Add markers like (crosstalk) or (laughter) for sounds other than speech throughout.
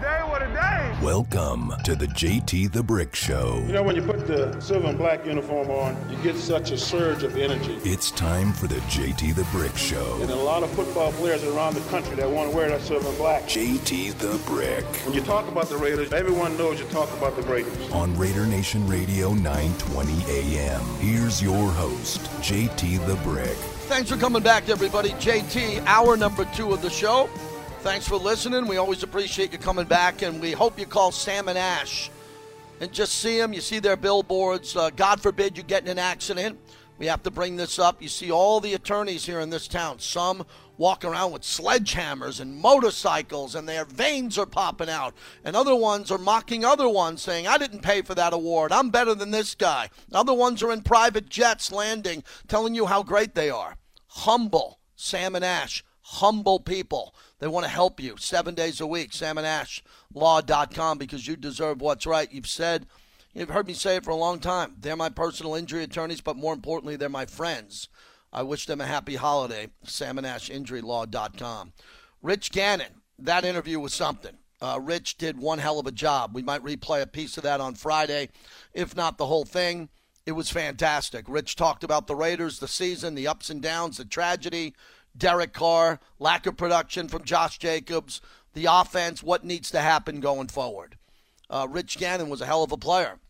day, what a day. Welcome to the JT the Brick Show. You know, when you put the silver and black uniform on, you get such a surge of energy. It's time for the JT the Brick Show. And a lot of football players around the country that want to wear that silver and black. JT the Brick. When you talk about the Raiders, everyone knows you talk about the Raiders. On Raider Nation Radio 920 AM. Here's your host, JT the Brick. Thanks for coming back, everybody. JT, hour number two of the show. Thanks for listening. We always appreciate you coming back, and we hope you call Sam and Ash and just see them. You see their billboards. Uh, God forbid you get in an accident. We have to bring this up. You see all the attorneys here in this town. Some walk around with sledgehammers and motorcycles, and their veins are popping out. And other ones are mocking other ones, saying, I didn't pay for that award. I'm better than this guy. Other ones are in private jets landing, telling you how great they are. Humble, Sam and Ash, humble people. They want to help you seven days a week. SamandAshLaw.com because you deserve what's right. You've said, you've heard me say it for a long time. They're my personal injury attorneys, but more importantly, they're my friends. I wish them a happy holiday. SamandAshInjuryLaw.com. Rich Gannon, that interview was something. Uh, Rich did one hell of a job. We might replay a piece of that on Friday, if not the whole thing. It was fantastic. Rich talked about the Raiders, the season, the ups and downs, the tragedy, Derek Carr, lack of production from Josh Jacobs, the offense, what needs to happen going forward. Uh, Rich Gannon was a hell of a player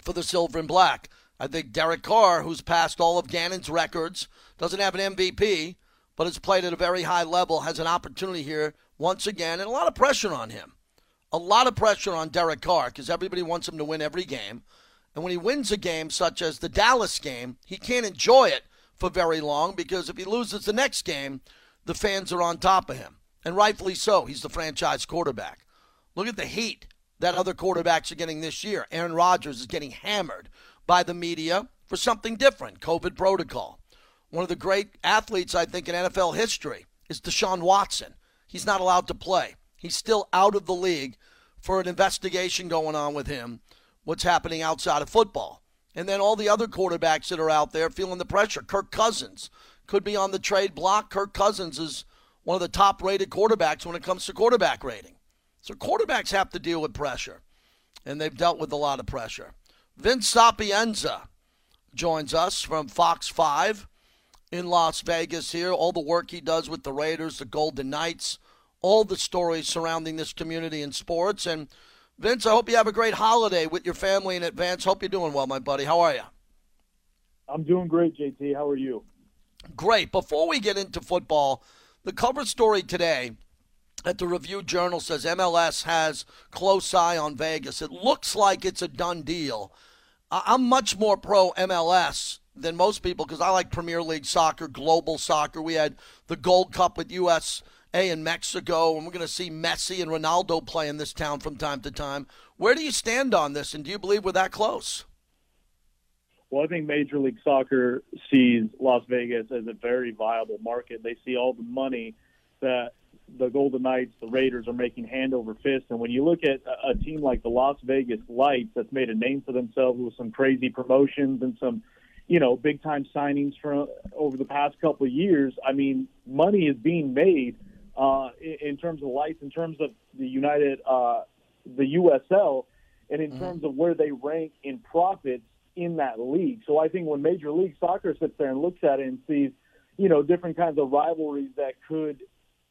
for the Silver and Black. I think Derek Carr, who's passed all of Gannon's records, doesn't have an MVP, but has played at a very high level, has an opportunity here once again, and a lot of pressure on him. A lot of pressure on Derek Carr because everybody wants him to win every game. And when he wins a game, such as the Dallas game, he can't enjoy it for very long because if he loses the next game, the fans are on top of him. And rightfully so. He's the franchise quarterback. Look at the heat that other quarterbacks are getting this year. Aaron Rodgers is getting hammered by the media for something different COVID protocol. One of the great athletes, I think, in NFL history is Deshaun Watson. He's not allowed to play. He's still out of the league for an investigation going on with him, what's happening outside of football. And then all the other quarterbacks that are out there feeling the pressure. Kirk Cousins could be on the trade block. Kirk Cousins is one of the top rated quarterbacks when it comes to quarterback rating. So quarterbacks have to deal with pressure, and they've dealt with a lot of pressure. Vince Sapienza joins us from Fox 5 in Las Vegas here. All the work he does with the Raiders, the Golden Knights, all the stories surrounding this community in sports. And Vince, I hope you have a great holiday with your family in advance. Hope you're doing well, my buddy. How are you? I'm doing great, JT. How are you? Great. Before we get into football, the cover story today at the Review Journal says MLS has close eye on Vegas. It looks like it's a done deal. I'm much more pro MLS than most people because I like Premier League soccer, global soccer. We had the Gold Cup with USA in Mexico, and we're going to see Messi and Ronaldo play in this town from time to time. Where do you stand on this, and do you believe we're that close? Well, I think Major League Soccer sees Las Vegas as a very viable market. They see all the money that the Golden Knights, the Raiders are making hand over fist. And when you look at a team like the Las Vegas Lights that's made a name for themselves with some crazy promotions and some, you know, big time signings from over the past couple of years, I mean, money is being made uh, in, in terms of lights, in terms of the United, uh, the USL, and in mm-hmm. terms of where they rank in profits in that league. So I think when Major League Soccer sits there and looks at it and sees, you know, different kinds of rivalries that could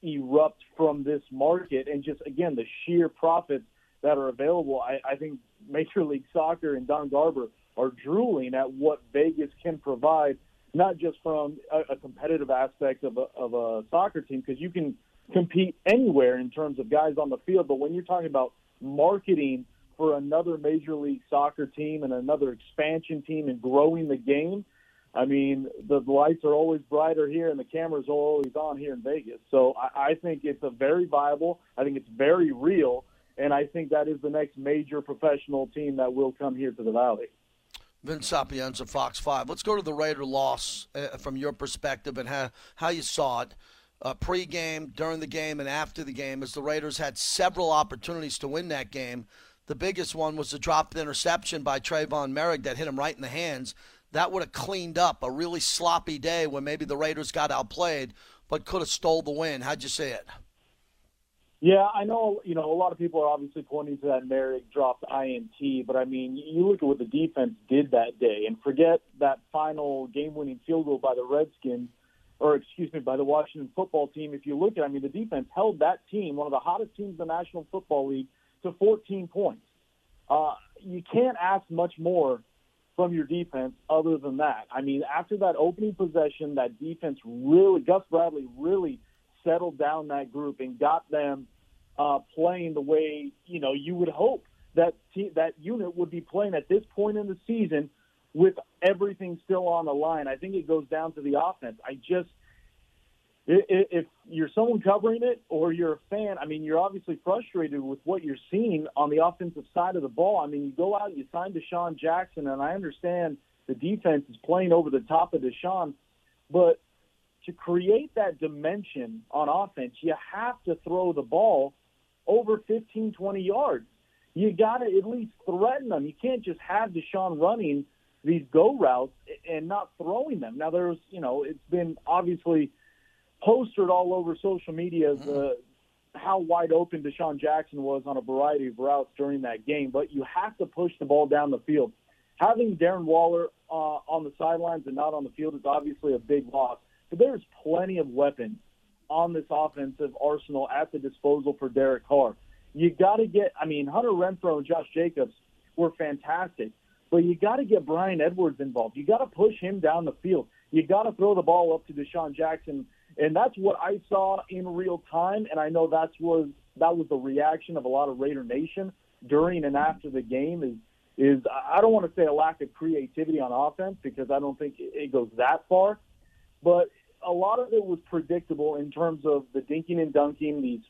erupt from this market and just again the sheer profits that are available, I, I think Major League Soccer and Don Garber are drooling at what Vegas can provide, not just from a, a competitive aspect of a, of a soccer team, because you can compete anywhere in terms of guys on the field, but when you're talking about marketing for another Major League Soccer team and another expansion team and growing the game, I mean, the lights are always brighter here and the cameras are always on here in Vegas. So I, I think it's a very viable. I think it's very real, and I think that is the next major professional team that will come here to the Valley. Vince Sapienza, Fox Five. Let's go to the Raider loss uh, from your perspective and how how you saw it. Uh, pre-game, during the game, and after the game, as the Raiders had several opportunities to win that game. The biggest one was the dropped interception by Tre'von Moehrig that hit him right in the hands that would have cleaned up a really sloppy day when maybe the Raiders got outplayed, but could have stole the win. How'd you see it? Yeah, I know. You know, a lot of people are obviously pointing to that Moehrig dropped INT, but I mean, you look at what the defense did that day, and forget that final game-winning field goal by the Redskins, or excuse me, by the Washington Football Team. If you look at, I mean, the defense held that team, one of the hottest teams in the National Football League, to 14 points. Uh, you can't ask much more from your defense other than that. I mean, after that opening possession, that defense really, Gus Bradley really settled down that group and got them uh, playing the way you know you would hope that te- that unit would be playing at this point in the season with everything still on the line. I think it goes down to the offense. I just if you're someone covering it or you're a fan, I mean, you're obviously frustrated with what you're seeing on the offensive side of the ball. I mean, you go out, you sign DeSean Jackson, and I understand the defense is playing over the top of DeSean, but to create that dimension on offense, you have to throw the ball over 15, 20 yards. You got to at least threaten them. You can't just have DeSean running these go routes and not throwing them. Now, there's, you know, it's been obviously postered all over social media as uh, how wide open DeSean Jackson was on a variety of routes during that game, but you have to push the ball down the field. Having Darren Waller uh, on the sidelines and not on the field is obviously a big loss. But there's plenty of weapons on this offensive arsenal at the disposal for Derek Carr. You got to get, I mean, Hunter Renfrow and Josh Jacobs were fantastic, but you got to get Bryan Edwards involved. You got to push him down the field. You got to throw the ball up to DeSean Jackson, and that's what I saw in real time. And I know that's was that was the reaction of a lot of Raider Nation during and after the game. Is is I don't want to say a lack of creativity on offense because I don't think it goes that far, but a lot of it was predictable in terms of the dinking and dunking, these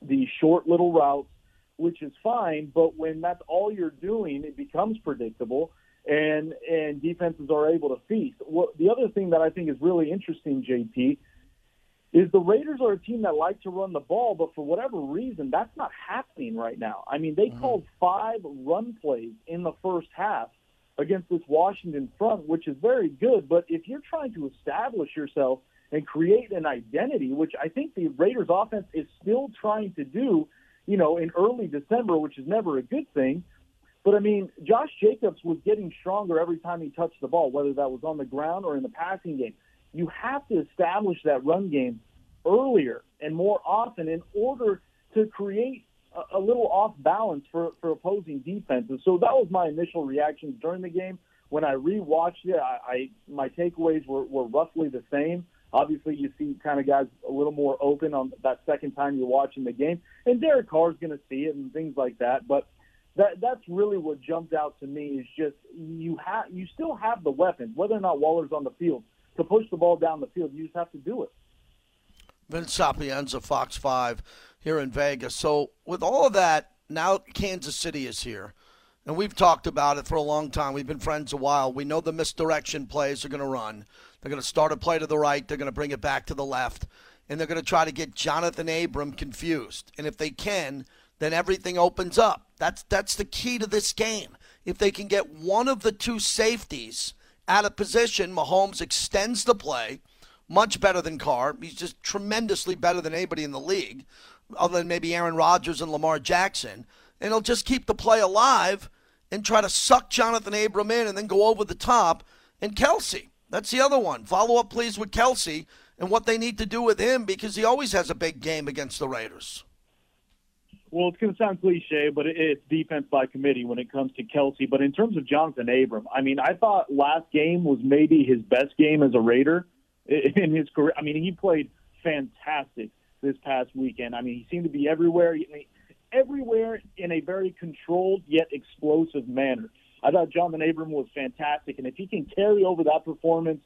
these short little routes, which is fine. But when that's all you're doing, it becomes predictable, and and defenses are able to feast. What the other thing that I think is really interesting, JT, is the Raiders are a team that like to run the ball, but for whatever reason, that's not happening right now. I mean, they mm-hmm. called five run plays in the first half against this Washington front, which is very good. But if you're trying to establish yourself and create an identity, which I think the Raiders offense is still trying to do, you know, in early December, which is never a good thing. But I mean, Josh Jacobs was getting stronger every time he touched the ball, whether that was on the ground or in the passing game. You have to establish that run game earlier and more often in order to create a, little off balance for, for opposing defenses. So that was my initial reaction during the game. When I rewatched it, I, I my takeaways were, were roughly the same. Obviously, you see kind of guys a little more open on that second time you're watching the game, and Derek Carr's going to see it and things like that. But that that's really what jumped out to me is just you have you still have the weapons, whether or not Waller's on the field, to push the ball down the field. You just have to do it. Vince Sapienza, Fox 5 here in Vegas. So, with all of that, now Kansas City is here. And we've talked about it for a long time. We've been friends a while. We know the misdirection plays are going to run. They're going to start a play to the right, they're going to bring it back to the left, and they're going to try to get Jonathan Abram confused. And if they can, then everything opens up. That's that's the key to this game. If they can get one of the two safeties out of position, Mahomes extends the play much better than Carr. He's just tremendously better than anybody in the league other than maybe Aaron Rodgers and Lamar Jackson. And he'll just keep the play alive and try to suck Jonathan Abram in and then go over the top. And Kelce, that's the other one. Follow up, please, with Kelce and what they need to do with him because he always has a big game against the Raiders. Well, it's going to sound cliche, but it's defense by committee when it comes to Kelce. But in terms of Jonathan Abram, I mean, I thought last game was maybe his best game as a Raider (laughs) in his career. I mean, he played fantastic this past weekend. I mean, he seemed to be everywhere, everywhere in a very controlled yet explosive manner. I thought Jonathan Abram was fantastic, and if he can carry over that performance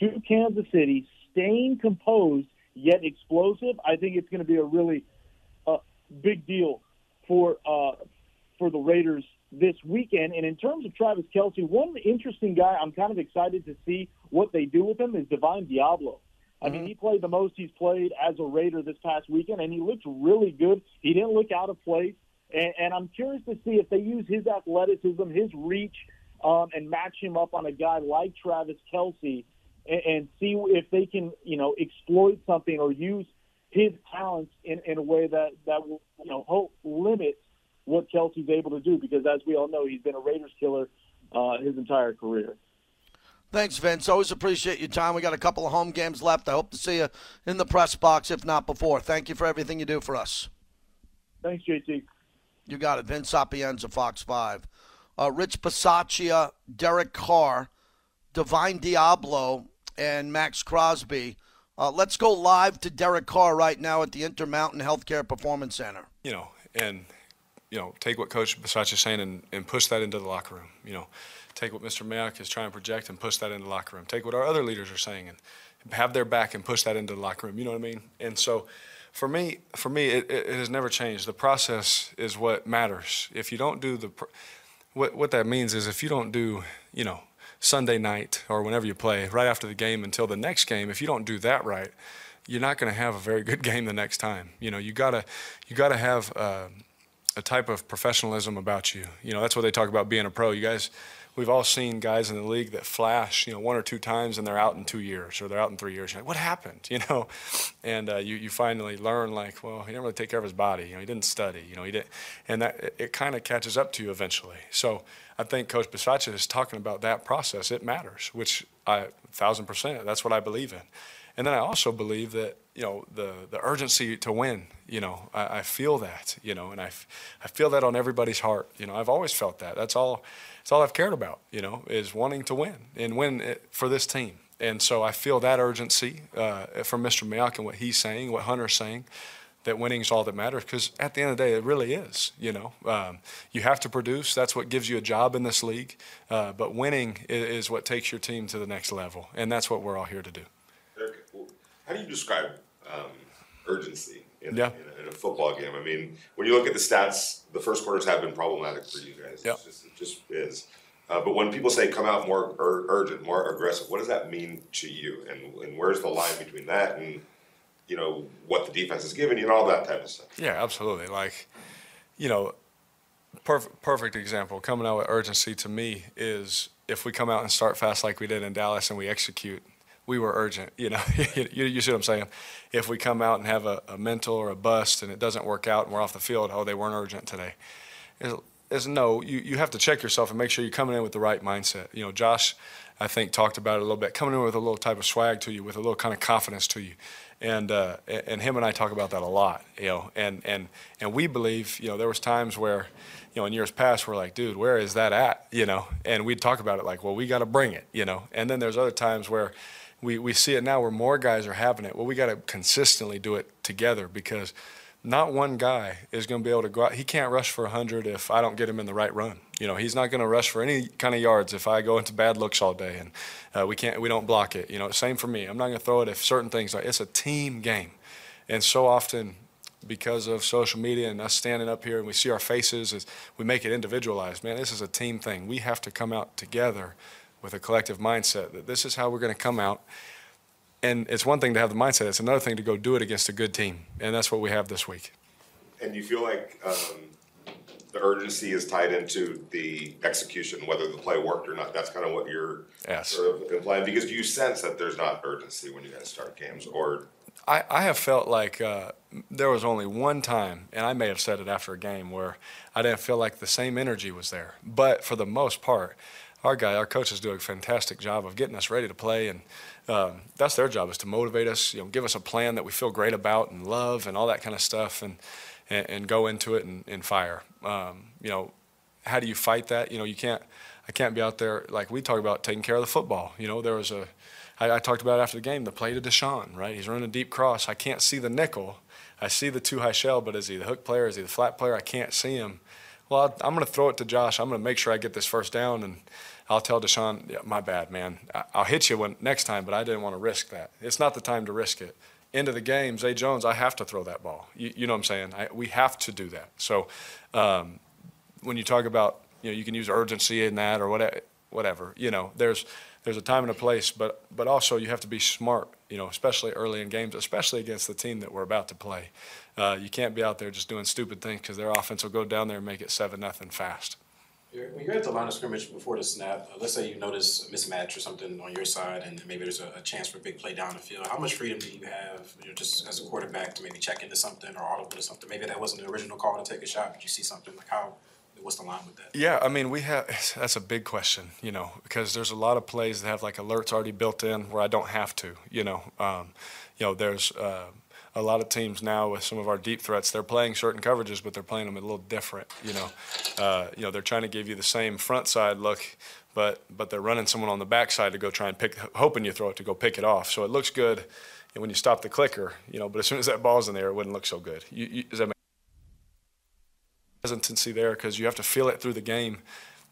to Kansas City, staying composed yet explosive, I think it's going to be a really uh, big deal for uh, for the Raiders this weekend. And in terms of Travis Kelce, one interesting guy I'm kind of excited to see what they do with him is Divine Deablo. I mean, mm-hmm. he played the most he's played as a Raider this past weekend, and he looked really good. He didn't look out of place, and, and I'm curious to see if they use his athleticism, his reach, um, and match him up on a guy like Travis Kelce and, and see if they can, you know, exploit something or use his talents in, in a way that that will you know hope limit what Kelce's able to do because as we all know he's been a Raiders killer uh, his entire career. Thanks, Vince. Always appreciate your time. We got a couple of home games left. I hope to see you in the press box, if not before. Thank you for everything you do for us. Thanks, JT. You got it. Vince Sapienza, Fox 5. Uh, Rich Bisaccia, Derek Carr, Divine Deablo, and Maxx Crosby. Uh, let's go live to Derek Carr right now at the Intermountain Healthcare Performance Center. You know, and, you know, take what Coach Bisaccia is saying and, and push that into the locker room. You know, take what Mr. Mayock is trying to project and push that into the locker room. Take what our other leaders are saying and have their back and push that into the locker room. You know what I mean? And so – for me, for me, it, it, has never changed. The process is what matters. If you don't do the, what what that means is if you don't do, you know, Sunday night or whenever you play right after the game until the next game, if you don't do that right, you're not going to have a very good (laughs) game the next time. You know, you gotta you gotta have uh, a type of professionalism about you. You know, that's what they talk about being a pro. You guys we've all seen guys in the league that flash, you know, one or two times and they're out in two years or they're out in three years. You're like, what happened? (laughs) You know, and uh, you you finally learn like, well, he didn't really take care of his body. You know, he didn't study. You know, he didn't, and that it, it kind of catches up to you eventually. So I think Coach Bisaccia is talking about that process. It matters, which I thousand percent. That's what I believe in. And then I also believe that you know the the urgency to win. You know, I, I feel that. You know, and I, I feel that on everybody's heart. You know, I've always felt that. That's all it's all I've cared about, you know, is wanting to win and win for this team. And so I feel that urgency uh, from Mr. Mayock and what he's saying, what Hunter's saying, that winning is all that matters. Because at the end of the day, it really is. You know, um, you have to produce. That's what gives you a job in this league. Uh, but winning is, is, what takes your team to the next level, and that's what we're all here to do. How do you describe um, urgency? in, yeah. in, in, a football game. I mean, when you look at the stats, the first quarters have been problematic for you guys. Yeah. Just, it just is. Uh, but when people say come out more ur- urgent, more aggressive, what does that mean to you? And, and where's the line between that and you know what the defense is giving you and all that type of stuff? Yeah, absolutely. Like, you know, perfect perfect example coming out with urgency to me is if we come out and start fast like we did in Dallas and we execute we were urgent. You know, (laughs) you, you, see what I'm saying? If we come out and have a, a, mental or a bust and it doesn't work out and we're off the field, oh, they weren't urgent today. Is no, you, you have to check yourself and make sure you're coming in with the right mindset. You know, Josh, I think, talked about it a little bit, coming in with a little type of swag to you, with a little kind of confidence to you. And, uh, and him and I talk about that a lot, you know, and, and, and we believe, you know, there was times where, you know, in years past, we're like, dude, where is that at? You know, and we'd talk about it like, well, we got to bring it, you know. And then there's other times where, we, we see it now where more guys are having it. Well, we got to consistently do it together because not one guy is going to be able to go out. He can't rush for 100 if I don't get him in the right run. You know, he's not going to rush for any kind of yards if I go into bad looks all day and uh, we can't, we don't block it. You know, same for me. I'm not going to throw it if certain things are. It's a team game, and so often because of social media and us standing up here and we see our faces we make it individualized. Man, this is a team thing. We have to come out together with a collective mindset that this is how we're going to come out. And it's one thing to have the mindset, it's another thing to go do it against a good team. And that's what we have this week. And you feel like um, the urgency is tied into the execution, whether the play worked or not. That's kind of what you're yes. sort of implying. Because you sense that there's not urgency when you guys start games, or I, I have felt like uh, there was only one time, and I may have said it after a game, where I didn't feel like the same energy was there. But for the most part, our guy, our coaches do a fantastic job of getting us ready to play, and um, that's their job is to motivate us, you know, give us a plan that we feel great about and love and all that kind of stuff, and and, and go into it and, and fire. Um, you know, how do you fight that? You know, you can't. I can't be out there like we talk about taking care of the football. You know, there was a. I, I talked about after the game the play to DeSean. Right, he's running a deep cross. I can't see the nickel. I see the two high shell, but is he the hook player? Is he the flat player? I can't see him well, I'm going to throw it to Josh. I'm going to make sure I get this first down, and I'll tell DeSean, yeah, my bad, man. I'll hit you when, next time, but I didn't want to risk that. It's not the time to risk it. End of the game, Zay Jones, I have to throw that ball. You, you know what I'm saying? I, we have to do that. So um, when you talk about, you know, you can use urgency in that or whatever, whatever. You know, there's there's a time and a place, but but also you have to be smart. You know, especially early in games, especially against the team that we're about to play. Uh, you can't be out there just doing stupid things because their offense will go down there and make it seven nothing fast. When you're at the line of scrimmage before the snap, uh, let's say you notice a mismatch or something on your side, and maybe there's a, a chance for a big play down the field. How much freedom do you have, you know, just as a quarterback, to maybe check into something or audible to something? Maybe that wasn't the original call to take a shot, but you see something like how. What's the line with that? Yeah, I mean, we have. (laughs) That's a big question, you know, because there's a lot of plays that have like alerts already built in where I don't have to, you know. Um, you know, there's. Uh, a lot of teams now with some of our deep threats, they're playing certain coverages, but they're playing them a little different. You know, uh, you know, they're trying to give you the same front side look, but but they're running someone on the backside to go try and pick, hoping you throw it to go pick it off. So it looks good when you stop the clicker, you know, but as soon as that ball's in there, it wouldn't look so good. You, you, that hesitancy there because you have to feel it through the game.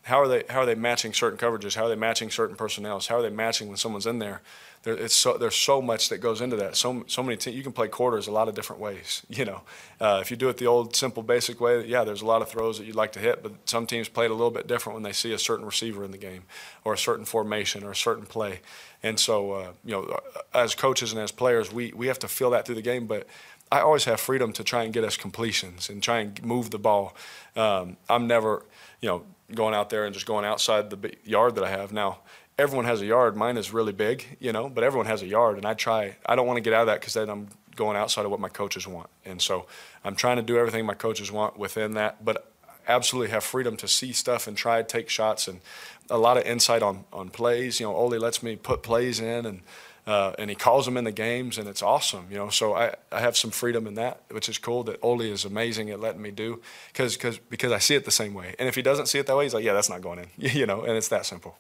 How are they? How are they matching certain coverages? How are they matching certain personnel? How are they matching when someone's in there? there, it's so, there's so much that goes into that. So so many te- you can play quarters a lot of different ways. (laughs) You know, uh, if you do it the old simple basic way, yeah, there's a lot of throws that you'd like to hit, but some teams play it a little bit different when they see a certain receiver in the game, or a certain formation, or a certain play. And so, uh, you know, uh, as coaches and as players, we we have to feel that through the game, but. I always have freedom to try and get us completions and try and move the ball. Um, I'm never, you know, going out there and just going outside the yard that I have. Now, everyone has a yard. Mine is really big, you know, but everyone has a yard, and I try. I don't want to get out of that because then I'm going outside of what my coaches want, and so I'm trying to do everything my coaches want within that, but absolutely have freedom to see stuff and try take shots and a lot of insight on on plays. You know, Ole lets me put plays in and. Uh, and he calls them in the games, and it's awesome, you know. So I, I have some freedom in that, which is cool. That Ole is amazing at letting me do, because because because I see it the same way. And if he doesn't see it that way, he's like, yeah, that's not going in, (laughs) you know. And it's that simple.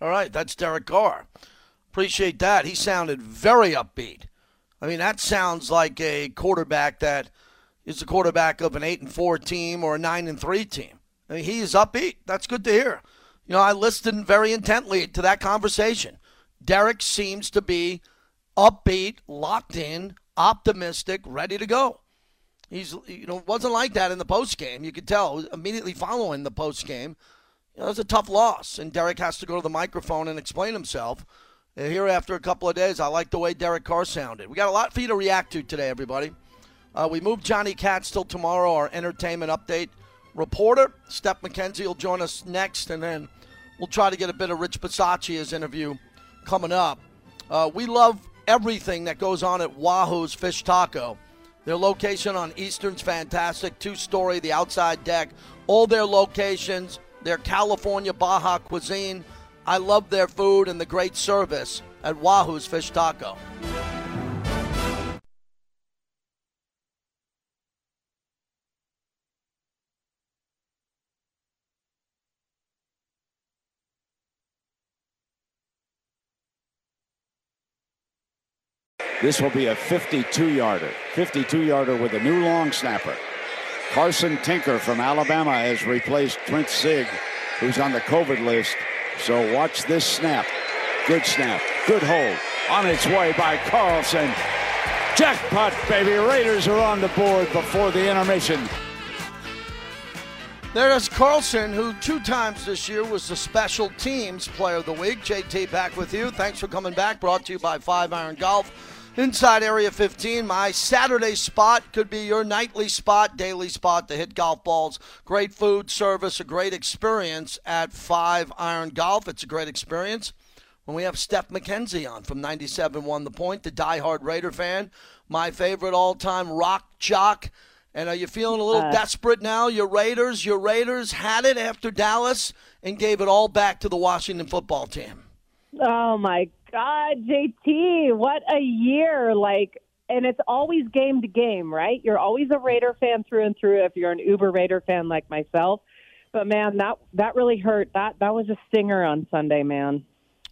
All right, that's Derek Carr. Appreciate that. He sounded very upbeat. I mean, that sounds like a quarterback that is the quarterback of an eight and four team or a nine and three team. I mean, he is upbeat. That's good to hear. You know, I listened very intently to that conversation. Derek seems to be upbeat, locked in, optimistic, ready to go. He's you know wasn't like that in the post game. You could tell immediately following the post game you know, it was a tough loss, and Derek has to go to the microphone and explain himself. Here after a couple of days, I like the way Derek Carr sounded. We got a lot for you to react to today, everybody. Uh, we moved Johnny Katz till tomorrow, our entertainment update reporter. Steph McKenzie will join us next, and then we'll try to get a bit of Rich Bisaccia's interview coming up. Uh, we love everything that goes on at Wahoo's Fish Taco. Their location on Eastern's fantastic, two story, the outside deck, all their locations their California Baja cuisine. I love their food and the great service at Wahoo's Fish Taco. This will be a 52 yarder. 52 yarder with a new long snapper. Carson Tinker from Alabama has replaced Trent Sieg, who's on the COVID list. So watch this snap. Good snap. Good hold. On its way by Carlson. Jackpot, baby. Raiders are on the board before the intermission. There's Carlson, who two times this year was the special teams player of the week. JT back with you. Thanks for coming back. Brought to you by Five Iron Golf. Inside Area 15, my Saturday spot could be your nightly spot, daily spot to hit golf balls. Great food, service, a great experience at Five Iron Golf. It's a great experience. When we have Steph McKenzie on from 97 Won the Point, the diehard Raider fan, my favorite all time rock jock. And are you feeling a little uh, desperate now? Your Raiders, your Raiders had it after Dallas and gave it all back to the Washington football team. Oh my God, JT, what a year! Like, and it's always game to game, right? You're always a Raider fan through and through. If you're an Uber Raider fan like myself, but man, that that really hurt. That that was a stinger on Sunday, man.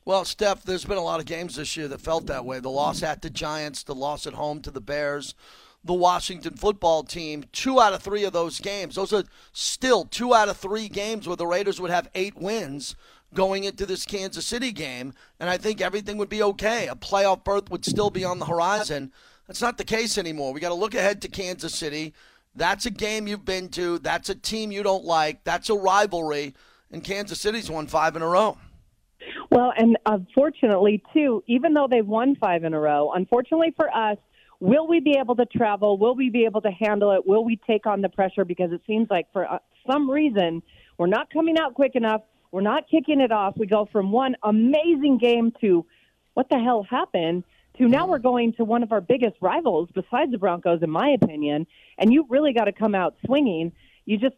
Well, Steph, there's been a lot of games this year that felt that way. The loss at the Giants, the loss at home to the Bears, the Washington football team. Two out of three of those games, those are still two out of three games where the Raiders would have eight wins going into this Kansas City game, and I think everything would be okay. A playoff berth would still be on the horizon. That's not the case anymore. We got to look ahead to Kansas City. That's a game you've been to. That's a team you don't like. That's a rivalry. And Kansas City's won five in a row. Well, and unfortunately, too, even though they've won five in a row, unfortunately for us, will we be able to travel? Will we be able to handle it? Will we take on the pressure? Because it seems like for uh, some reason We're not coming out quick enough. We're not kicking it off. We go from one amazing game to what the hell happened to now we're going to one of our biggest rivals besides the Broncos, in my opinion. And you really got to come out swinging. You just,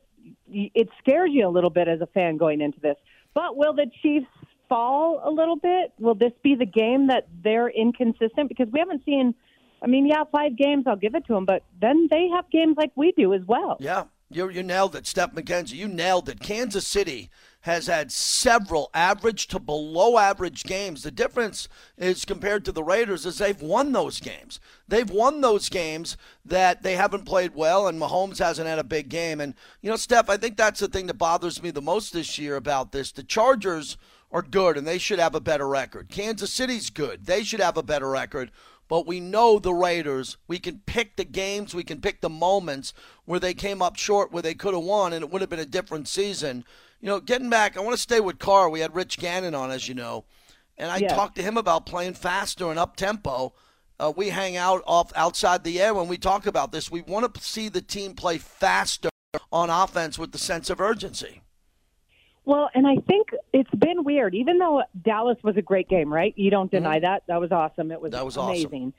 it scares you a little bit as a fan going into this. But will the Chiefs fall a little bit? Will this be the game that they're inconsistent? Because we haven't seen, I mean, yeah, five games, I'll give it to them, but then they have games like we do as well. Yeah, you, you nailed it, Steph McKenzie. You nailed it. Kansas City has had several average to below average games. The difference is compared to the Raiders is they've won those games. They've won those games that they haven't played well, and Mahomes hasn't had a big game. And, you know, Steph, I think that's the thing that bothers me the most this year about this. The Chargers are good, and they should have a better record. Kansas City's good. They should have a better record. But we know the Raiders. We can pick the games, we can pick the moments where they came up short, where they could have won, and it would have been a different season you know, getting back, I want to stay with Carr. We had Rich Gannon on, as you know, and I Yes. talked to him about playing faster and up tempo. Uh, we hang out off outside the air when we talk about this. We want to see the team play faster on offense with the sense of urgency. Well, and I think it's been weird. Even though Dallas was a great game, right? You don't deny that. That was awesome. It was, Mm-hmm. That was awesome. amazing.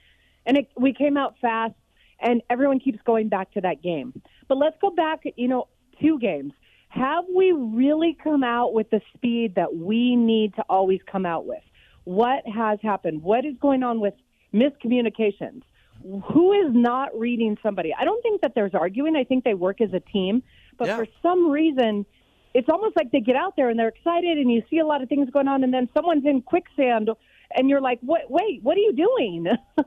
And it, we came out fast, and everyone keeps going back to that game. But let's go back, you know, two games. Have we really come out with the speed that we need to always come out with? What has happened? What is going on with miscommunications? Who is not reading somebody? I don't think that there's arguing. I think they work as a team. But Yeah. for some reason, it's almost like they get out there and they're excited and you see a lot of things going on and then someone's in quicksand and you're like, "What wait, what are you doing?" (laughs)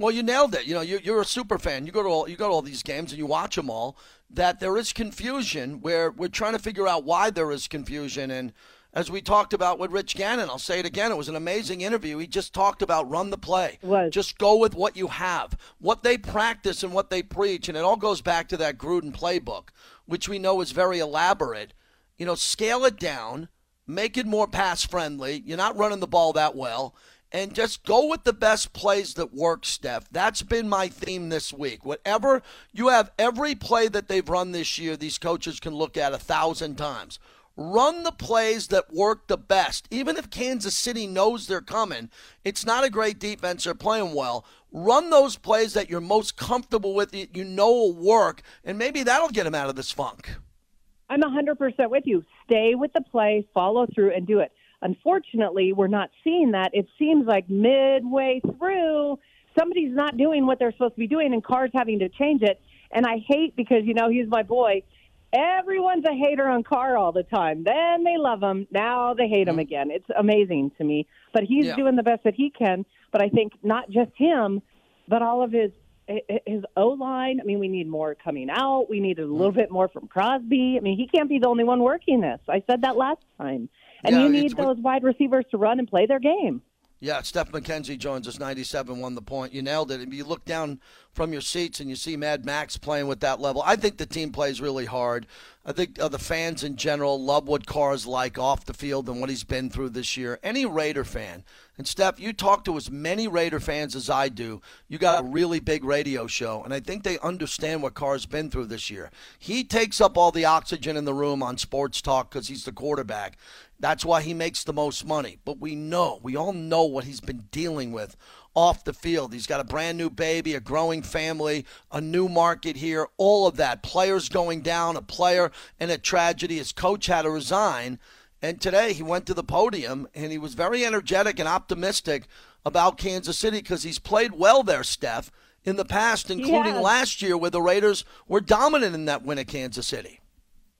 Well, you nailed it. You know, you, you're a super fan. You go to all you go to all these games and you watch them all. That there is confusion where we're trying to figure out why there is confusion. And as we talked about with Rich Gannon, I'll say it again. It was an amazing interview. He just talked about run the play. Just go with what you have, what they practice and what they preach, and it all goes back to that Gruden playbook, which we know is very elaborate. You know, scale it down, make it more pass friendly. You're not running the ball that well. And just go with the best plays that work, Steph. That's been my theme this week. Whatever you have, every play that they've run this year, these coaches can look at a thousand times. Run the plays that work the best. Even if Kansas City knows they're coming, it's not a great defense. They're playing well. Run those plays that you're most comfortable with, you know will work, and maybe that'll get them out of this funk. I'm 100% with you. Stay with the play, follow through and do it. Unfortunately, we're not seeing that. It seems like midway through somebody's not doing what they're supposed to be doing and Carr's having to change it. And I hate because you know, he's my boy. Everyone's a hater on Carr all the time. Then they love him. Now they hate him mm-hmm. again. It's amazing to me. But he's Yeah. doing the best that he can. But I think not just him, but all of his his O line. I mean, we need more coming out. We need a little bit more from Crosby. I mean, he can't be the only one working this. I said that last time. And Yeah, you need those wide receivers to run and play their game. Yeah, Steph McKenzie joins us. 97 won the point. You nailed it. If you look down from your seats and you see Mad Max playing with that level, I think the team plays really hard. I think uh, the fans in general love what Carr's like off the field and what he's been through this year. Any Raider fan, and Steph, you talk to as many Raider fans as I do. You got a really big radio show, and I think they understand what Carr's been through this year. He takes up all the oxygen in the room on sports talk because he's the quarterback. That's why he makes the most money. But we know, we all know what he's been dealing with off the field. He's got a brand new baby, a growing family, a new market here, all of that. Players going down, a player in a tragedy. His coach had to resign. And today he went to the podium and he was very energetic and optimistic about Kansas City because he's played well there, Steph, in the past, including last year where the Raiders were dominant in that win at Kansas City.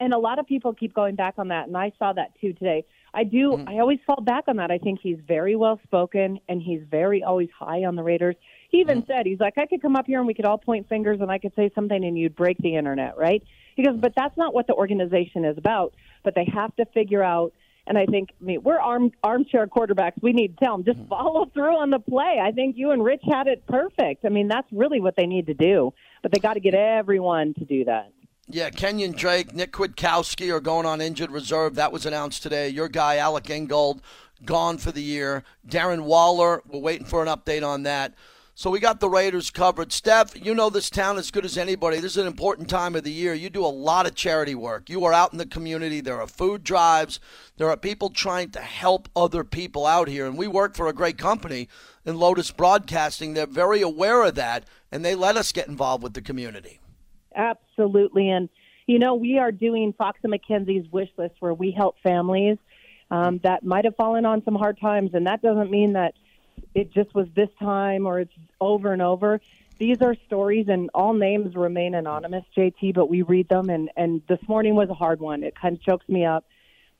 And a lot of people keep going back on that, and I saw that too today. I do. Mm-hmm. I always fall back on that. I think he's very well spoken, and he's very always high on the Raiders. He even Mm-hmm. said he's like, I could come up here and we could all point fingers, and I could say something, and you'd break the internet, right? He goes, but that's not what the organization is about. But they have to figure out. And I think, I mean, we're arm, armchair quarterbacks. We need to tell them just Mm-hmm. follow through on the play. I think you and Rich had it perfect. I mean, that's really what they need to do. But they got to get everyone to do that. Yeah, Kenyon Drake, Nick Kwiatkowski are going on injured reserve. That was announced today. Your guy, Alec Ingold, gone for the year. Darren Waller, we're waiting for an update on that. So we got the Raiders covered. Steph, you know this town as good as anybody. This is an important time of the year. You do a lot of charity work. You are out in the community. There are food drives. There are people trying to help other people out here. And we work for a great company in Lotus Broadcasting. They're very aware of that, and they let us get involved with the community. Absolutely. And, you know, we are doing Fox and McKenzie's wish list where we help families um, that might have fallen on some hard times. And that doesn't mean that – it just was this time or it's over and over. These are stories, and all names remain anonymous, JT, but we read them. And, and this morning was a hard one. It kind of chokes me up.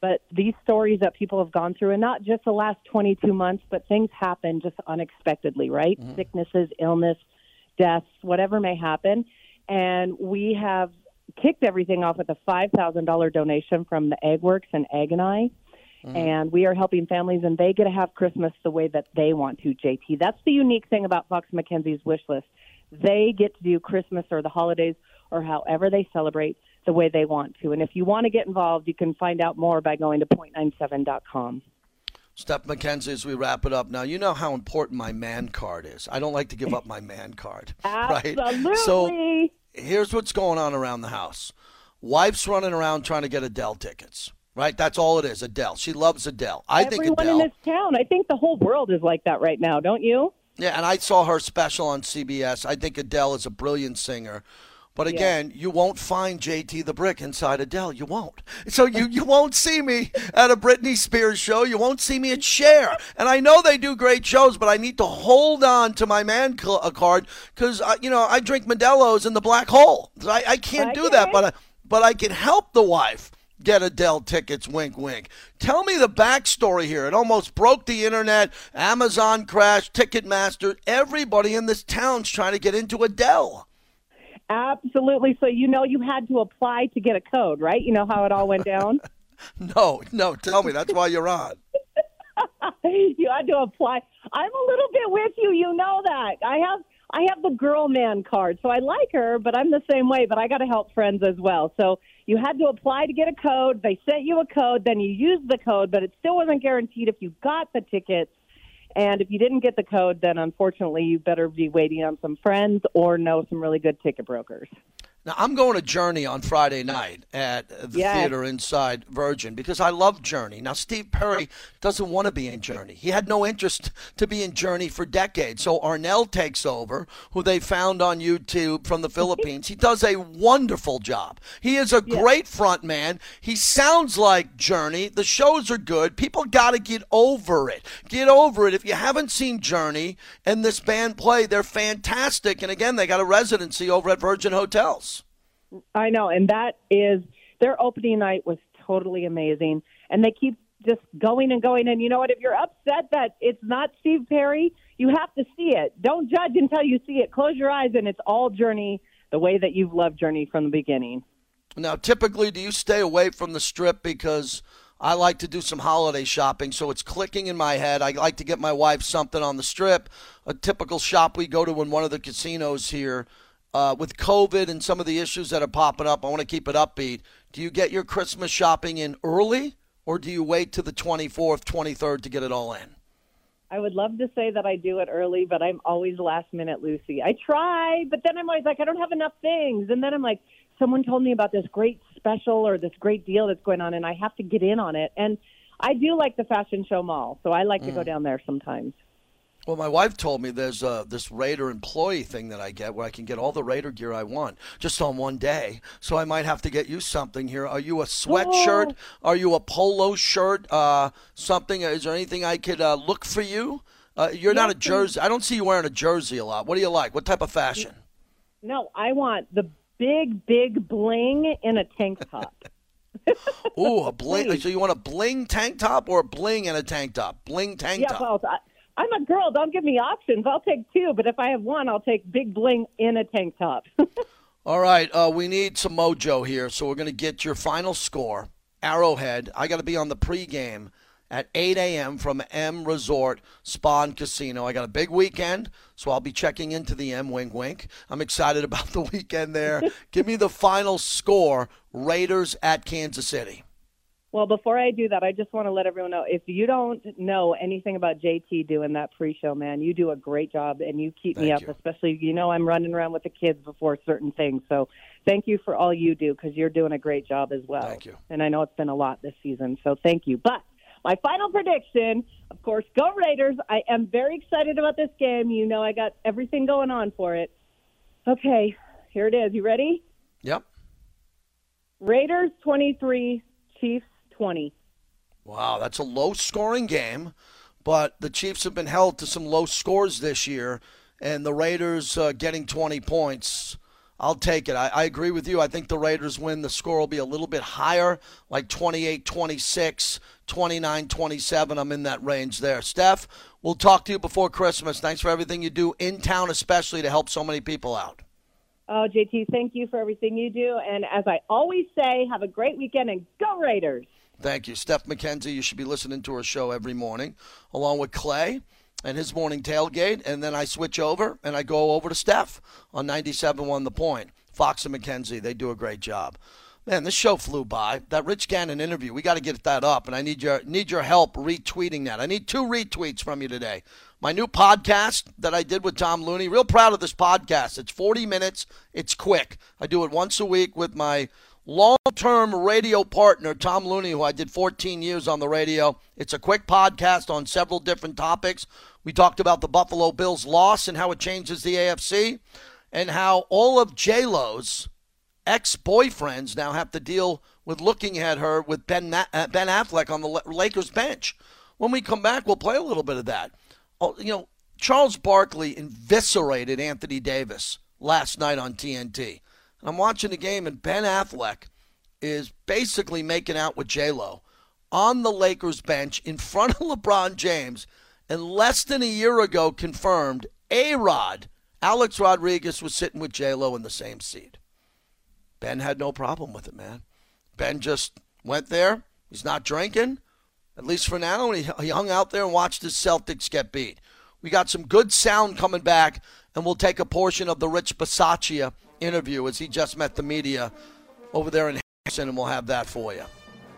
But these stories that people have gone through, and not just the last 22 months, but things happen just unexpectedly, right? Mm-hmm. Sicknesses, illness, deaths, whatever may happen. And we have kicked everything off with a $5,000 donation from the Egg Works and Egg and I. Mm-hmm. And we are helping families, and they get to have Christmas the way that they want to, JT. That's the unique thing about Fox McKenzie's wish list. They get to do Christmas or the holidays or however they celebrate the way they want to. And if you want to get involved, you can find out more by going to point97.com. Steph McKenzie, as we wrap it up now, you know how important my man card is. I don't like to give up my man card. Absolutely. (laughs) Right? So here's what's going on around the house. Wife's running around trying to get Adele tickets right? That's all it is. Adele. She loves Adele. I Everyone think Adele. Everyone in this town. I think the whole world is like that right now, don't you? Yeah, and I saw her special on CBS. I think Adele is a brilliant singer. But again, yeah. you won't find JT the Brick inside Adele. You won't. So you, you won't see me at a Britney Spears show. You won't see me at Cher. And I know they do great shows, but I need to hold on to my man uh, card because, you know, I drink Modelo's in the black hole. I, I can't do that, but I, but I can help the wife get Adele tickets, wink, wink. Tell me the backstory here. It almost broke the internet. Amazon crashed, Ticketmaster. Everybody in this town's trying to get into Adele. Absolutely. So you know you had to apply to get a code, right? You know how it all went down? (laughs) no, no. Tell me. That's why you're on. (laughs) you had to apply. I'm a little bit with you. You know that. I have I have the girl man card, so I like her, but I'm the same way. But I got to help friends as well. So you had to apply to get a code. They sent you a code, then you used the code, but it still wasn't guaranteed if you got the tickets. And if you didn't get the code, then unfortunately you better be waiting on some friends or know some really good ticket brokers. Now I'm going to Journey on Friday night at the yes. theater inside Virgin because I love Journey. Now Steve Perry doesn't want to be in Journey. He had no interest to be in Journey for decades. So Arnel takes over, who they found on YouTube from the (laughs) Philippines. He does a wonderful job. He is a yes. great front man. He sounds like Journey. The shows are good. People got to get over it. Get over it. If you haven't seen Journey and this band play, they're fantastic. And again, they got a residency over at Virgin Hotels. I know, and that is their opening night was totally amazing, and they keep just going and going. And you know what? If you're upset that it's not Steve Perry, you have to see it. Don't judge until you see it. Close your eyes, and it's all Journey the way that you've loved Journey from the beginning. Now, typically, do you stay away from the strip because? I like to do some holiday shopping, so it's clicking in my head. I like to get my wife something on the strip. A typical shop we go to in one of the casinos here uh, with COVID and some of the issues that are popping up, I want to keep it upbeat. Do you get your Christmas shopping in early, or do you wait to the 24th, 23rd to get it all in? I would love to say that I do it early, but I'm always last minute, Lucy. I try, but then I'm always like, I don't have enough things. And then I'm like, someone told me about this great special or this great deal that's going on, and I have to get in on it. And I do like the fashion show mall, so I like mm. to go mm. down there sometimes. Well, my wife told me there's uh, this Raider employee thing that I get where I can get all the Raider gear I want just on one day. So I might have to get you something here. Are you a sweatshirt? Are you a polo shirt? Uh, something? Is there anything I could uh, look for you? Uh, you're not a jersey. I don't see you wearing a jersey a lot. What do you like? What type of fashion? No, I want the big, big bling in a tank top. (laughs) Ooh, a bling. So you want a bling tank top or a bling in a tank top? Bling tank yeah, top. I'm a girl. Don't give me options. I'll take two, but if I have one, I'll take big bling in a tank top. (laughs) All right, uh, we need some mojo here, so we're going to get your final score. Arrowhead. I got to be on the pregame at 8 a.m. from M Resort Spa and Casino. I got a big weekend, so I'll be checking into the M. Wink, wink. I'm excited (laughs) about the weekend there. (laughs) Give me the final score. Raiders at Kansas City. Well, before I do that, I just want to let everyone know if you don't know anything about JT doing that pre-show, man, you do a great job and you keep me up. you. Especially, you know, I'm running around with the kids before certain things. So, thank you for all you do because you're doing a great job as well. Thank you. And I know it's been a lot this season, so thank you. But my final prediction, of course, go Raiders. I am very excited about this game. You know, I got everything going on for it. Okay, here it is. You ready? Yep. Raiders 23, Chiefs 20. Wow, that's a low scoring game, but the Chiefs have been held to some low scores this year, and the Raiders uh, getting 20 points. I'll take it. I, I agree with you. I think the Raiders win. The score will be a little bit higher, like 28 26, 29 27. I'm in that range there. Steph, we'll talk to you before Christmas. Thanks for everything you do in town, especially to help so many people out. Oh, JT, thank you for everything you do. And as I always say, have a great weekend and go Raiders. Thank you. Steph McKenzie, you should be listening to her show every morning, along with Clay and his morning tailgate. And then I switch over and I go over to Steph on 97.1 The Point. Fox and McKenzie, they do a great job. Man, this show flew by. That Rich Gannon interview, we got to get that up, and I need your need your help retweeting that. I need two retweets from you today. My new podcast that I did with Tom Looney. Real proud of this podcast. It's 40 minutes. It's quick. I do it once a week with my long-term radio partner Tom Looney, who I did 14 years on the radio. It's a quick podcast on several different topics. We talked about the Buffalo Bills loss and how it changes the AFC, and how all of J Lo's ex-boyfriends now have to deal with looking at her with Ben Na- uh, Ben Affleck on the Lakers bench. When we come back, we'll play a little bit of that. Oh, you know, Charles Barkley eviscerated Anthony Davis last night on TNT. I'm watching the game, and Ben Affleck is basically making out with J Lo on the Lakers bench in front of (laughs) LeBron James, and less than a year ago confirmed A Rod, Alex Rodriguez was sitting with J Lo in the same seat. Ben had no problem with it, man. Ben just went there. He's not drinking, at least for now. And he, hung out there and watched his Celtics get beat. We got some good sound coming back, and we'll take a portion of the Rich Bisaccia interview as he just met the media over there in Henderson, and we'll have that for you.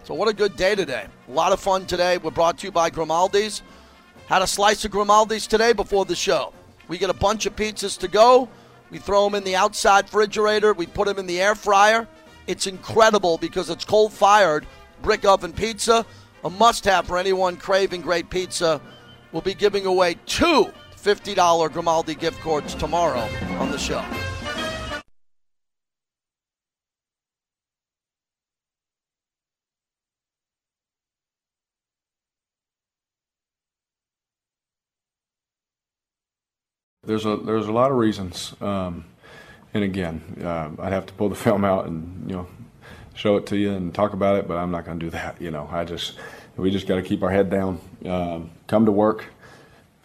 So, what a good day today. A lot of fun today. We're brought to you by Grimaldi's. Had a slice of Grimaldi's today before the show. We get a bunch of pizzas to go. We throw them in the outside refrigerator. We put them in the air fryer. It's incredible because it's coal fired brick oven pizza, a must have for anyone craving great pizza. We'll be giving away two $50 Grimaldi gift cards tomorrow on the show. There's a there's a lot of reasons, um, and again, uh, I'd have to pull the (laughs) film out and you know show it to you and talk about it, but I'm not going to do that. You know, I just we just got to keep our head down, um, come to work,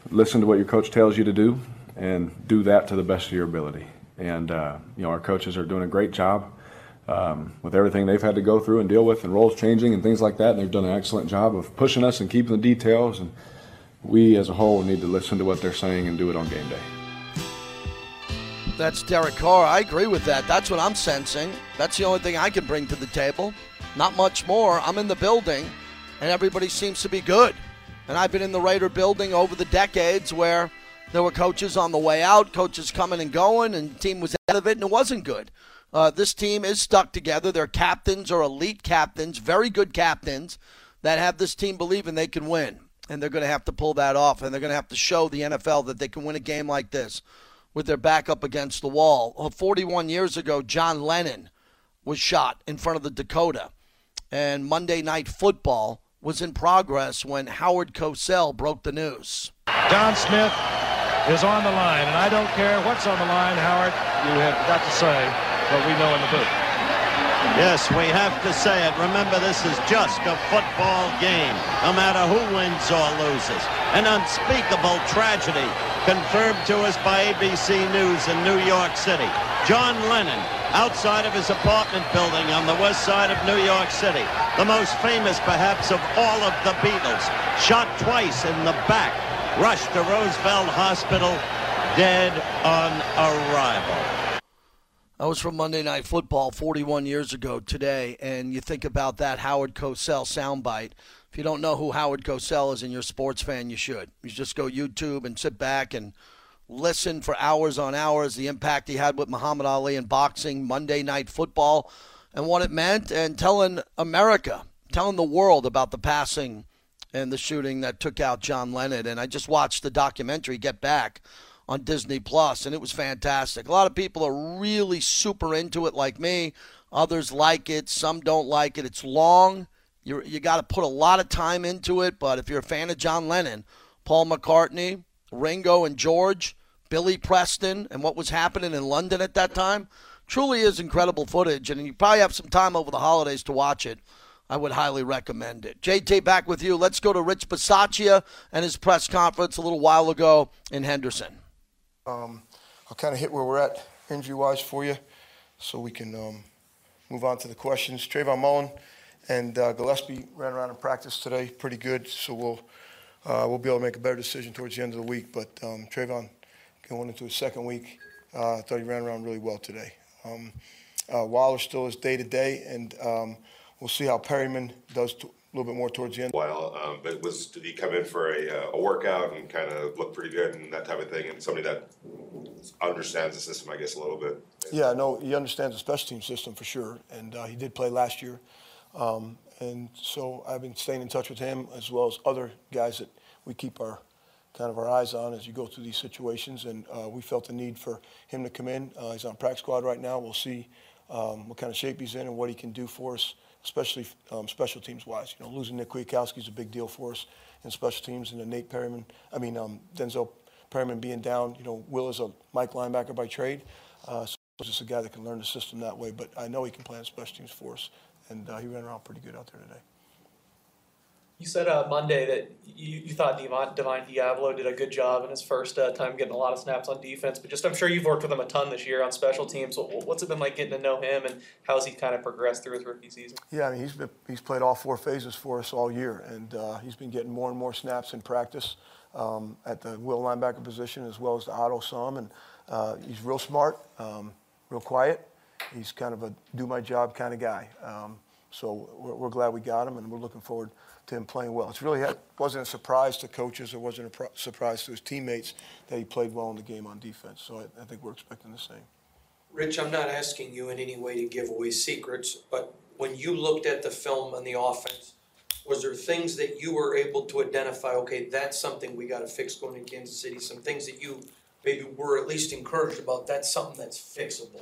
listen to what your coach tells you to do, and do that to the best of your ability. And uh, you know, our coaches are doing a great job um, with everything they've had to go through and deal with, and roles changing and things like that. And they've done an excellent job of pushing us and keeping the details. And we, as a whole, need to listen to what they're saying and do it on game day. That's Derek Carr. I agree with that. That's what I'm sensing. That's the only thing I can bring to the table. Not much more. I'm in the building, and everybody seems to be good. And I've been in the Raider building over the decades where there were coaches on the way out, coaches coming and going, and the team was out of it, and it wasn't good. Uh, this team is stuck together. Their captains are elite captains, very good captains that have this team believing they can win. And they're going to have to pull that off, and they're going to have to show the NFL that they can win a game like this with their back up against the wall. Uh, 41 years ago, John Lennon was shot in front of the Dakota, and Monday Night Football was in progress when Howard Cosell broke the news. Don Smith is on the line, and I don't care what's on the line, Howard. You have got to say what we know in the booth. Yes, we have to say it. Remember, this is just a football game, no matter who wins or loses. An unspeakable tragedy confirmed to us by ABC News in New York City. John Lennon, outside of his apartment building on the west side of New York City, the most famous perhaps of all of the Beatles, shot twice in the back, rushed to Roosevelt Hospital, dead on arrival. That was from Monday Night Football 41 years ago today, and you think about that Howard Cosell soundbite. If you don't know who Howard Cosell is and you're a sports fan, you should. You just go YouTube and sit back and listen for hours on hours the impact he had with Muhammad Ali in boxing, Monday Night Football, and what it meant, and telling America, telling the world about the passing and the shooting that took out John Lennon. And I just watched the documentary Get Back on Disney Plus, and it was fantastic. A lot of people are really super into it, like me. Others like it. Some don't like it. It's long. you you got to put a lot of time into it. But if you're a fan of John Lennon, Paul McCartney, Ringo, and George, Billy Preston, and what was happening in London at that time, truly is incredible footage. And you probably have some time over the holidays to watch it. I would highly recommend it. JT, back with you. Let's go to Rich Bisaccia and his press conference a little while ago in Henderson. Um, I'll kind of hit where we're at injury wise for you so we can um, move on to the questions. Trayvon Mullen and uh, Gillespie ran around in practice today pretty good, so we'll, uh, we'll be able to make a better decision towards the end of the week. But um, Trayvon going into his second week, uh, I thought he ran around really well today. Um, uh, Waller still is day to day, and um, we'll see how Perryman does a little bit more towards the end. While, um, but was did he come in for a, uh, a workout and kind of look pretty good and that type of thing, and somebody that understands the system, I guess, a little bit. Yeah, no, he understands the special team system for sure, and uh, he did play last year. Um, and so I've been staying in touch with him as well as other guys that we keep our kind of our eyes on as you go through these situations. And uh, we felt the need for him to come in. Uh, he's on practice squad right now. We'll see um, what kind of shape he's in and what he can do for us, especially um, special teams wise. You know, losing Nick Kwiatkowski is a big deal for us in special teams, and then Nate Perryman, I mean um, Denzel Perryman being down. You know, Will is a Mike linebacker by trade. Uh, so just a guy that can learn the system that way. But I know he can play on special teams for us, and uh, he ran around pretty good out there today. You said uh, Monday that you, you thought Divine, Divine Deablo did a good job in his first uh, time getting a lot of snaps on defense, but just I'm sure you've worked with him a ton this year on special teams. What's it been like getting to know him, and how's he kind of progressed through his rookie season? Yeah, I mean he's been he's played all four phases for us all year, and uh, he's been getting more and more snaps in practice um, at the will linebacker position as well as the auto some, and uh, he's real smart, um, real quiet. He's kind of a do my job kind of guy. Um, so we're, we're glad we got him, and we're looking forward to him playing well. It's really had, wasn't a surprise to coaches or wasn't a surprise to his teammates that he played well in the game on defense. So I, I think we're expecting the same. Rich, I'm not asking you in any way to give away secrets, but when you looked at the film on the offense, was there things that you were able to identify? Okay, that's something we got to fix going to Kansas City. Some things that you maybe were at least encouraged about. That's something that's fixable.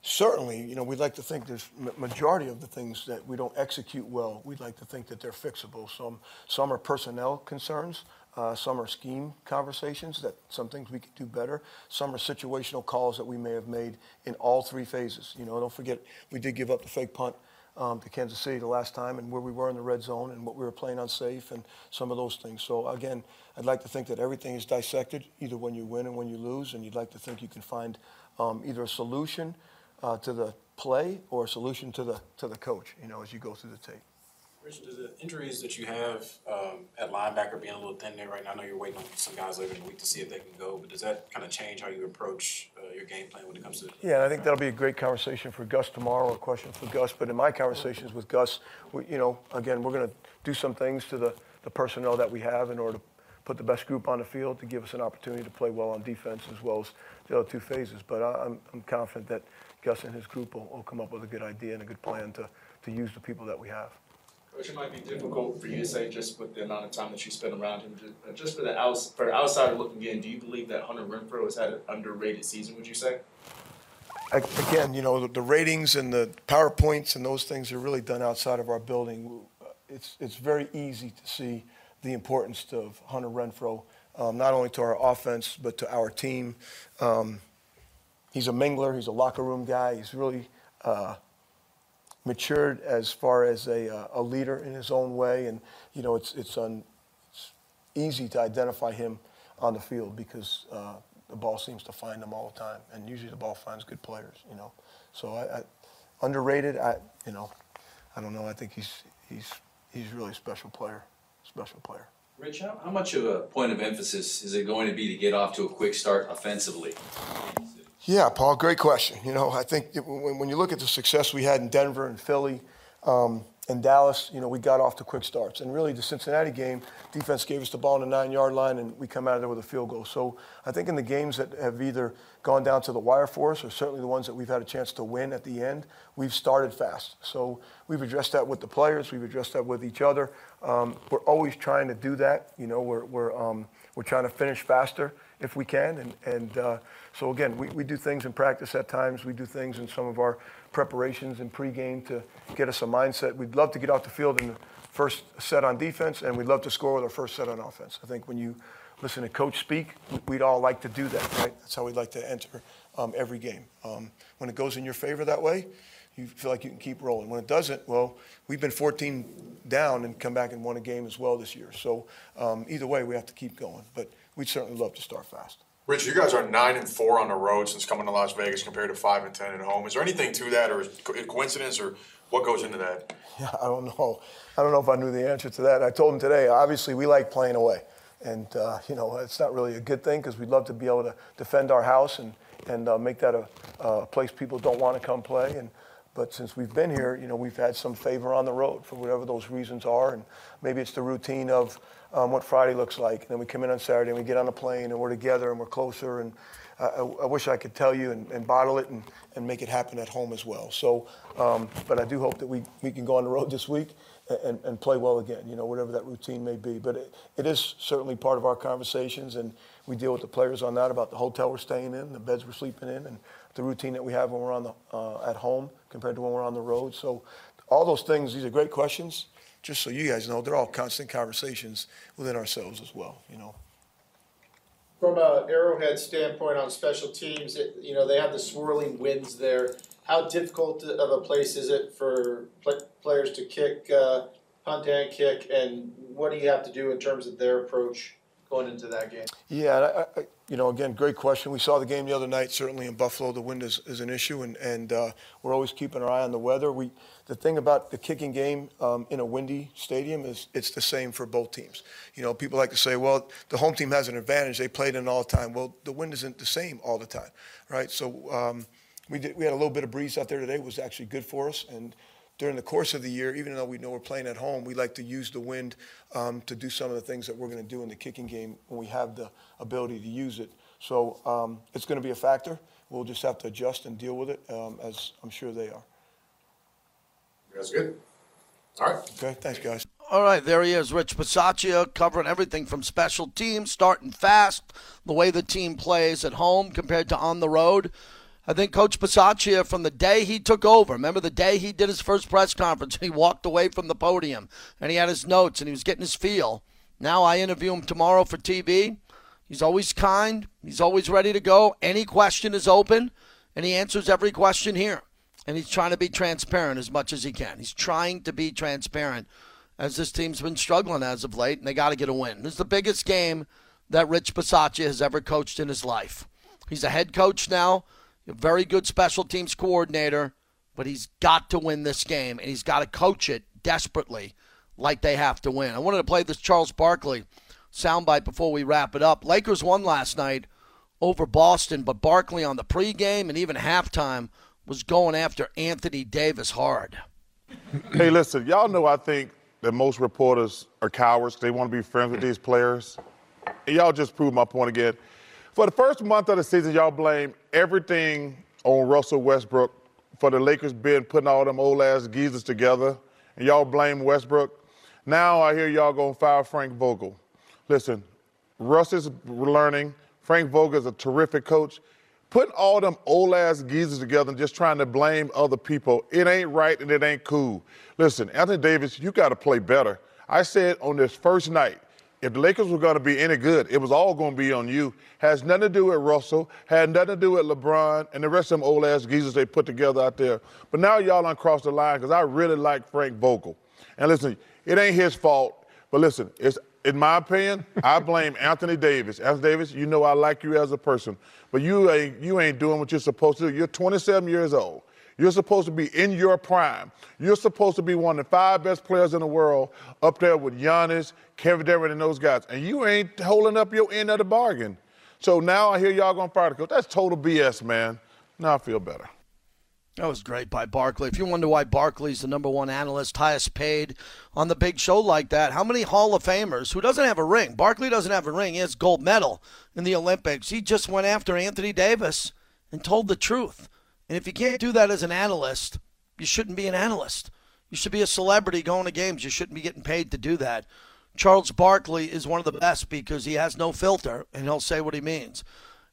Certainly, you know, we'd like to think there's majority of the things that we don't execute well. We'd like to think that they're fixable. Some some are personnel concerns. Uh, some are scheme conversations that some things we could do better. Some are situational calls that we may have made in all three phases. You know, don't forget we did give up the fake punt um, to Kansas City the last time, and where we were in the red zone, and what we were playing unsafe, and some of those things. So again, I'd like to think that everything is dissected, either when you win and when you lose, and you'd like to think you can find um, either a solution uh, to the play or a solution to the to the coach. You know, as you go through the tape. Rich, do the injuries that you have um, at linebacker being a little thin there right now? I know you're waiting on some guys later in the week to see if they can go, but does that kind of change how you approach uh, your game plan when it comes to? Yeah, and I think that'll be a great conversation for Gus tomorrow, a question for Gus. But in my conversations with Gus, we, you know, again, we're going to do some things to the, the personnel that we have in order to put the best group on the field to give us an opportunity to play well on defense as well as the other two phases. But I, I'm, I'm confident that Gus and his group will, will come up with a good idea and a good plan to, to use the people that we have. Coach, it might be difficult for you to say just with the amount of time that you spent around him. Just, just for the outs, for outsider looking in, do you believe that Hunter Renfrow has had an underrated season? Would you say? Again, you know the, the ratings and the powerpoints and those things are really done outside of our building. It's it's very easy to see the importance of Hunter Renfrow, um, not only to our offense but to our team. Um, he's a mingler. He's a locker room guy. He's really uh, matured as far as a, uh, a leader in his own way. And, you know, it's, it's, un, it's easy to identify him on the field because uh, the ball seems to find him all the time. And usually the ball finds good players, you know. So I, I, underrated, I, you know, I don't know. I think he's, he's, he's really a special player, special player. Rich, how, how much of a point of emphasis is it going to be to get off to a quick start offensively? Yeah, Paul, great question. You know, I think when, you look at the success we had in Denver and Philly um, and Dallas, you know, we got off to quick starts. And really, the Cincinnati game, defense gave us the ball on the nine yard line, and we come out of there with a field goal. So I think in the games that have either gone down to the wire for us, or certainly the ones that we've had a chance to win at the end, we've started fast. So we've addressed that with the players, we've addressed that with each other. Um, we're always trying to do that. You know, we're, we're, um, we're trying to finish faster if we can. And, and uh, so, again, we, we do things in practice at times. We do things in some of our preparations and pregame to get us a mindset. We'd love to get off the field in the first set on defense, and we'd love to score with our first set on offense. I think when you listen to coach speak, we'd all like to do that, right? That's how we'd like to enter um, every game. Um, when it goes in your favor that way, you feel like you can keep rolling. When it doesn't, well, we've been 14 down and come back and won a game as well this year. So um, either way, we have to keep going. But we'd certainly love to start fast. Rich, you guys are nine and four on the road since coming to Las Vegas compared to five and ten at home. Is there anything to that, or is it coincidence, or what goes into that? (laughs) Yeah, I don't know. I don't know if I knew the answer to that. I told him today. Obviously, we like playing away, and uh, you know it's not really a good thing because we'd love to be able to defend our house and and uh, make that a, a place people don't want to come play. And but since we've been here, you know, we've had some favor on the road for whatever those reasons are, and maybe it's the routine of um, what Friday looks like. And then we come in on Saturday and we get on a plane and we're together and we're closer. And I, I wish I could tell you and, and, bottle it and, and make it happen at home as well. So, um, but I do hope that we, we can go on the road this week and, and play well again, you know, whatever that routine may be. But it, it is certainly part of our conversations, and we deal with the players on that about the hotel we're staying in, the beds we're sleeping in, and the routine that we have when we're on the, uh, at home compared to when we're on the road. So, all those things, these are great questions just so you guys know, they're all constant conversations within ourselves as well, you know. From a Arrowhead standpoint on special teams, it, you know, they have the swirling winds there. How difficult of a place is it for players to kick, uh, punt and kick, and what do you have to do in terms of their approach going into that game? Yeah, I, I, you know, again, great question. We saw the game the other night. Certainly in Buffalo, the wind is, is an issue, and, and uh, we're always keeping our eye on the weather. We, the thing about the kicking game um, in a windy stadium is it's the same for both teams. You know, people like to say, well, the home team has an advantage. They played in all the time. Well, the wind isn't the same all the time, right? So um, we, did, we had a little bit of breeze out there today. It was actually good for us, and – during the course of the year, even though we know we're playing at home, we like to use the wind um, to do some of the things that we're going to do in the kicking game when we have the ability to use it. So um, it's going to be a factor. We'll just have to adjust and deal with it, um, as I'm sure they are. That's good. All right. Okay. Thanks, guys. All right, there he is, Rich Bisaccia, covering everything from special teams, starting fast, the way the team plays at home compared to on the road. I think Coach Bisaccia, from the day he took over, remember the day he did his first press conference, (laughs) he walked away from the podium and he had his notes and he was getting his feel. Now I interview him tomorrow for TV. He's always kind. He's always ready to go. Any question is open, and he answers every question here. And he's trying to be transparent as much as he can. He's trying to be transparent as this team's been struggling as of late, and they got to get a win. This is the biggest game that Rich Bisaccia has ever coached in his life. He's a head coach now a very good special teams coordinator, but he's got to win this game, and he's got to coach it desperately like they have to win. I wanted to play this Charles Barkley soundbite before we wrap it up. Lakers won last night over Boston, but Barkley on the pregame and even halftime was going after Anthony Davis hard. Hey, listen, y'all know I think that most reporters are cowards. They want to be friends with these players. And y'all just proved my point again. For the first month of the season, y'all blame everything on Russell Westbrook for the Lakers being putting all them old ass geezers together, and y'all blame Westbrook. Now I hear y'all gonna fire Frank Vogel. Listen, Russ is learning. Frank Vogel is a terrific coach. Putting all them old ass geezers together and just trying to blame other people, it ain't right and it ain't cool. Listen, Anthony Davis, you got to play better. I said on this first night, if the Lakers were going to be any good, it was all going to be on you. Has nothing to do with Russell, had nothing to do with LeBron and the rest of them old ass geezers they put together out there. But now y'all on cross the line because I really like Frank Vogel. And listen, it ain't his fault, but listen, it's in my opinion, I blame Anthony Davis. Anthony Davis, you know I like you as a person, but you ain't you ain't doing what you're supposed to do. You're 27 years old. You're supposed to be in your prime. You're supposed to be one of the five best players in the world, up there with Giannis, Kevin Durant, and those guys. And you ain't holding up your end of the bargain. So now I hear y'all going to fire the coach. That's total BS, man. Now I feel better. That was great by Barkley. If you wonder why Barkley's the number one analyst, highest paid on the big show like that, how many Hall of Famers who doesn't have a ring? Barkley doesn't have a ring. He has gold medal in the Olympics. He just went after Anthony Davis and told the truth. And if you can't do that as an analyst, you shouldn't be an analyst. You should be a celebrity going to games. You shouldn't be getting paid to do that. Charles Barkley is one of the best because he has no filter and he'll say what he means.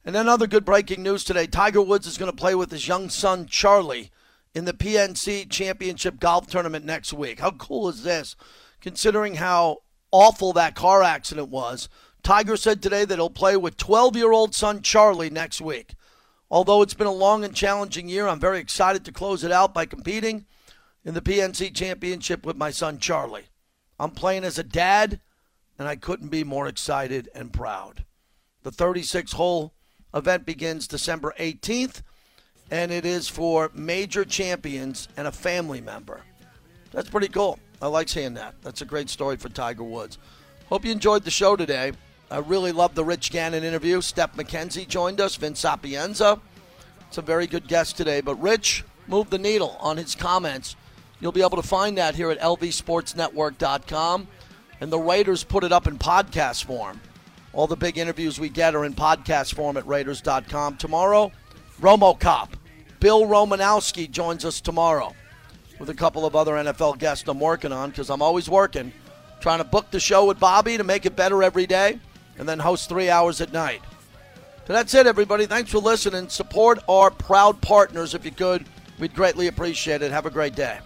And then other good breaking news today Tiger Woods is going to play with his young son, Charlie, in the PNC Championship Golf Tournament next week. How cool is this? Considering how awful that car accident was, Tiger said today that he'll play with 12 year old son, Charlie, next week. Although it's been a long and challenging year, I'm very excited to close it out by competing in the PNC Championship with my son, Charlie. I'm playing as a dad, and I couldn't be more excited and proud. The 36 hole event begins December 18th, and it is for major champions and a family member. That's pretty cool. I like seeing that. That's a great story for Tiger Woods. Hope you enjoyed the show today. I really loved the Rich Gannon interview. Steph McKenzie joined us, Vince Sapienza. It's a very good guest today. But Rich moved the needle on his comments. You'll be able to find that here at lvsportsnetwork.com. And the Raiders put it up in podcast form. All the big interviews we get are in podcast form at Raiders.com. Tomorrow, Romo Cop. Bill Romanowski joins us tomorrow with a couple of other NFL guests I'm working on because I'm always working, trying to book the show with Bobby to make it better every day and then host three hours at night. So that's it, everybody. Thanks for listening. Support our proud partners if you could. We'd greatly appreciate it. Have a great day.